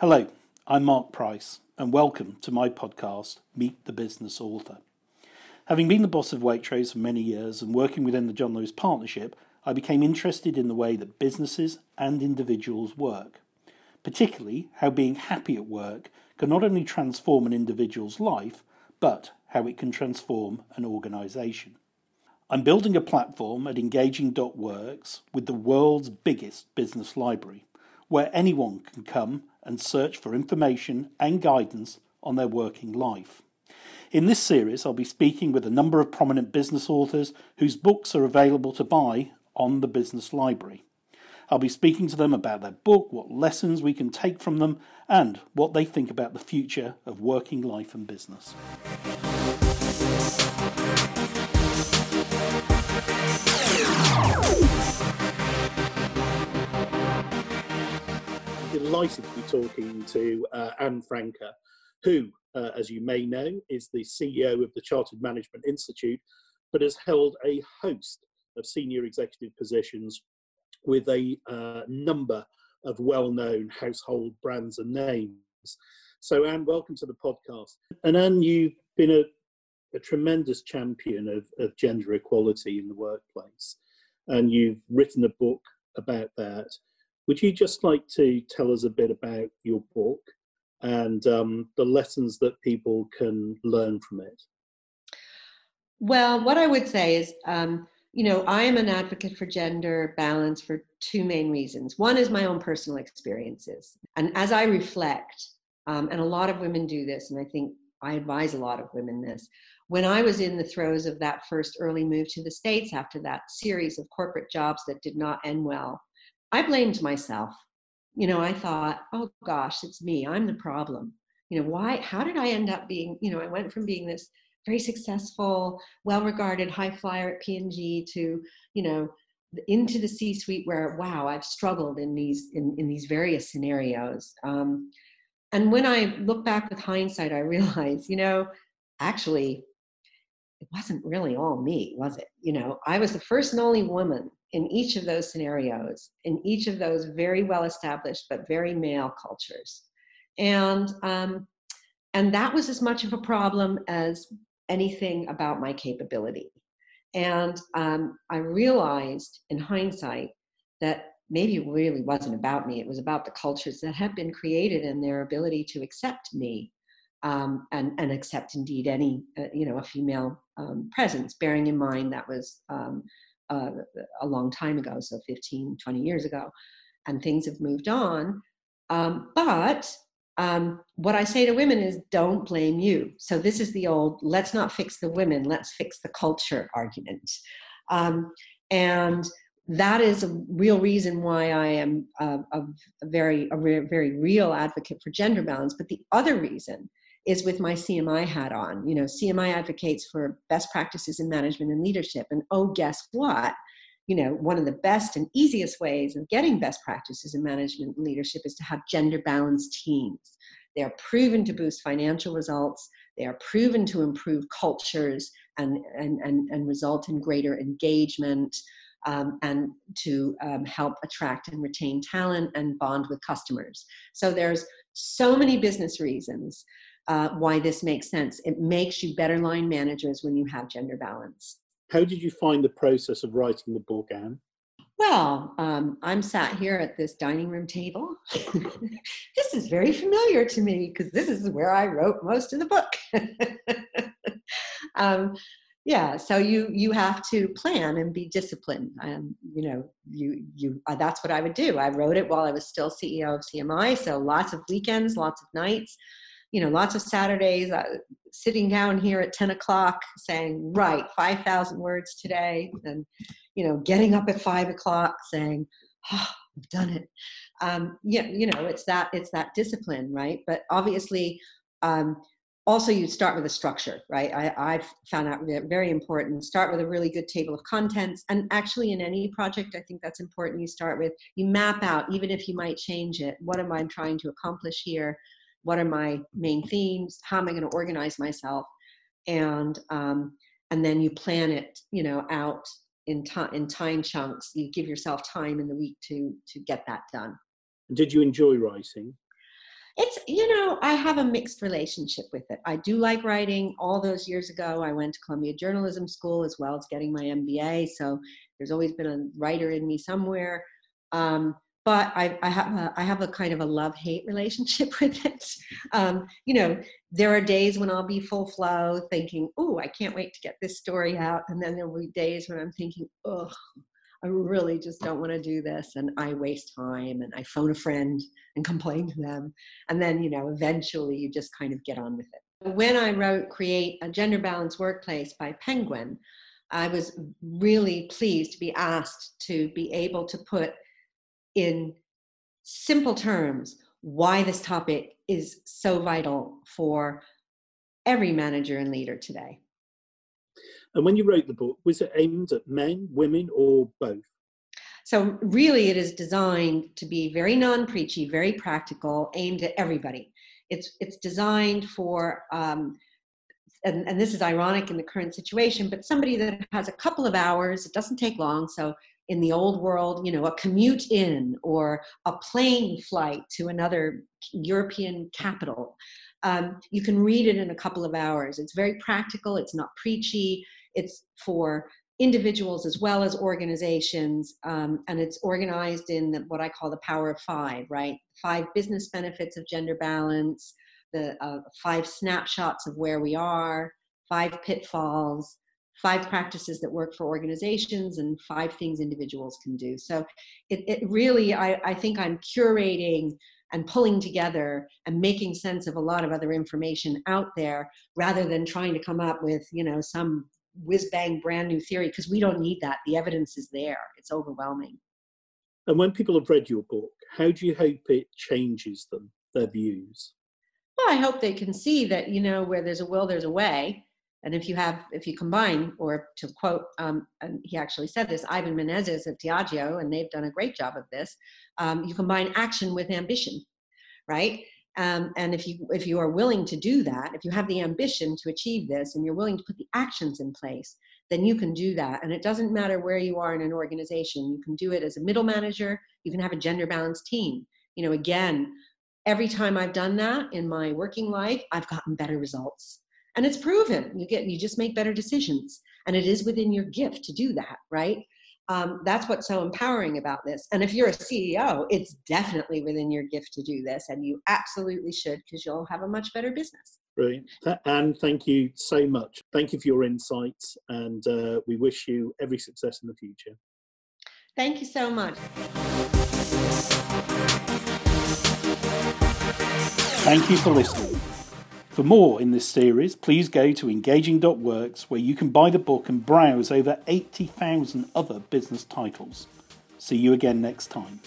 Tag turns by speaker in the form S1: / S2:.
S1: Hello, I'm Mark Price, and welcome to my podcast, Meet the Business Author. Having been the boss of Waitrose for many years and working within the John Lewis Partnership, I became interested in the way that businesses and individuals work, particularly how being happy at work can not only transform an individual's life, but how it can transform an organisation. I'm building a platform at Engaging.works with the world's biggest business library, where anyone can come and search for information and guidance on their working life. In this series, I'll be speaking with a number of prominent business authors whose books are available to buy on the Business Library. I'll be speaking to them about their book, what lessons we can take from them, and what they think about the future of working life and business. Delighted to be talking to uh, Ann Francke, who, uh, as you may know, is the CEO of the Chartered Management Institute, but has held a host of senior executive positions with a uh, number of well known household brands and names. So, Ann, welcome to the podcast. And, Ann, you've been a, a tremendous champion of, of gender equality in the workplace, and you've written a book about that. Would you just like to tell us a bit about your book and um, the lessons that people can learn from it?
S2: Well, what I would say is, um, you know, I am an advocate for gender balance for two main reasons. One is my own personal experiences. And as I reflect, um, and a lot of women do this, and I think I advise a lot of women this. When I was in the throes of that first early move to the States after that series of corporate jobs that did not end well, I blamed myself. You know, I thought, oh gosh, it's me. I'm the problem. You know, why, how did I end up being, you know, I went from being this very successful, well regarded high flyer at P&G to, you know, into the C suite where, wow, I've struggled in these, in, in these various scenarios. Um, and when I look back with hindsight, I realize, you know, actually, it wasn't really all me, was it? You know, I was the first and only woman in each of those scenarios, in each of those very well established but very male cultures. And, um, and that was as much of a problem as anything about my capability. And um, I realized in hindsight that maybe it really wasn't about me, it was about the cultures that had been created and their ability to accept me. Um, and, and accept indeed any, uh, you know, a female um, presence, bearing in mind that was um, uh, a long time ago, so 15, 20 years ago, and things have moved on. Um, but um, what I say to women is don't blame you. So this is the old let's not fix the women, let's fix the culture argument. Um, and that is a real reason why I am a, a very, a re- very real advocate for gender balance. But the other reason is with my CMI hat on. You know, CMI advocates for best practices in management and leadership. And oh, guess what? You know, one of the best and easiest ways of getting best practices in management and leadership is to have gender balanced teams. They are proven to boost financial results. They are proven to improve cultures and, and, and, and result in greater engagement um, and to um, help attract and retain talent and bond with customers. So there's so many business reasons uh, why this makes sense. It makes you better line managers when you have gender balance.
S1: How did you find the process of writing the book, Ann?
S2: Well, um, I'm sat here at this dining room table. this is very familiar to me because this is where I wrote most of the book. um, yeah, so you you have to plan and be disciplined. Um, you know, you you uh, that's what I would do. I wrote it while I was still CEO of CMI, so lots of weekends, lots of nights you know, lots of Saturdays uh, sitting down here at 10 o'clock saying, right, 5,000 words today. And, you know, getting up at five o'clock saying, oh, I've done it. Um, yeah, you know, it's that, it's that discipline, right? But obviously, um, also you start with a structure, right? I, I've found out very important. Start with a really good table of contents. And actually in any project, I think that's important. You start with, you map out, even if you might change it, what am I trying to accomplish here? What are my main themes how am i going to organize myself and um, and then you plan it you know out in time in time chunks you give yourself time in the week to to get that done
S1: did you enjoy writing
S2: It's, you know, I have a mixed relationship with it. I do like writing. All those years ago, I went to Columbia Journalism School as well as getting my MBA. So there's always been a writer in me somewhere. Um, but I, I, have a, I have a kind of a love hate relationship with it. Um, you know, there are days when I'll be full flow thinking, oh, I can't wait to get this story out. And then there will be days when I'm thinking, oh, I really just don't want to do this. And I waste time and I phone a friend and complain to them. And then, you know, eventually you just kind of get on with it. When I wrote Create a Gender Balanced Workplace by Penguin, I was really pleased to be asked to be able to put in simple terms why this topic is so vital for every manager and leader today.
S1: And when you wrote the book, was it aimed at men, women, or both?
S2: So, really, it is designed to be very non preachy, very practical, aimed at everybody. It's, it's designed for, um, and, and this is ironic in the current situation, but somebody that has a couple of hours, it doesn't take long. So, in the old world, you know, a commute in or a plane flight to another European capital. Um, you can read it in a couple of hours. It's very practical, it's not preachy, it's for individuals as well as organizations, um, and it's organized in what I call the power of five, right? Five business benefits of gender balance, the uh, five snapshots of where we are, five pitfalls, five practices that work for organizations, and five things individuals can do. So it, it really, I, I think I'm curating and pulling together and making sense of a lot of other information out there rather than trying to come up with you know some whiz bang brand new theory because we don't need that. The evidence is there. It's overwhelming.
S1: And when people have read your book, how do you hope it changes them, their views?
S2: Well, I hope they can see that, you know, where there's a will, there's a way. And if you have, if you combine, or to quote, um, and he actually said this, Ivan Menezes at Diageo, and they've done a great job of this, um, you combine action with ambition, right? Um, and if you if you are willing to do that, if you have the ambition to achieve this, and you're willing to put the actions in place, then you can do that. And it doesn't matter where you are in an organization. You can do it as a middle manager. You can have a gender balanced team. You know, again, every time I've done that in my working life, I've gotten better results. And it's proven. You get you just make better decisions. And it is within your gift to do that, right? um, that's what's so empowering about this. And if you're a CEO, it's definitely within your gift to do this, and you absolutely should because you'll have a much better business.
S1: Brilliant. And thank you so much. Thank you for your insights, and uh, we wish you every success in the future.
S2: Thank you so much.
S1: Thank you for listening. For more in this series, please go to engaging.works where you can buy the book and browse over 80,000 other business titles. See you again next time.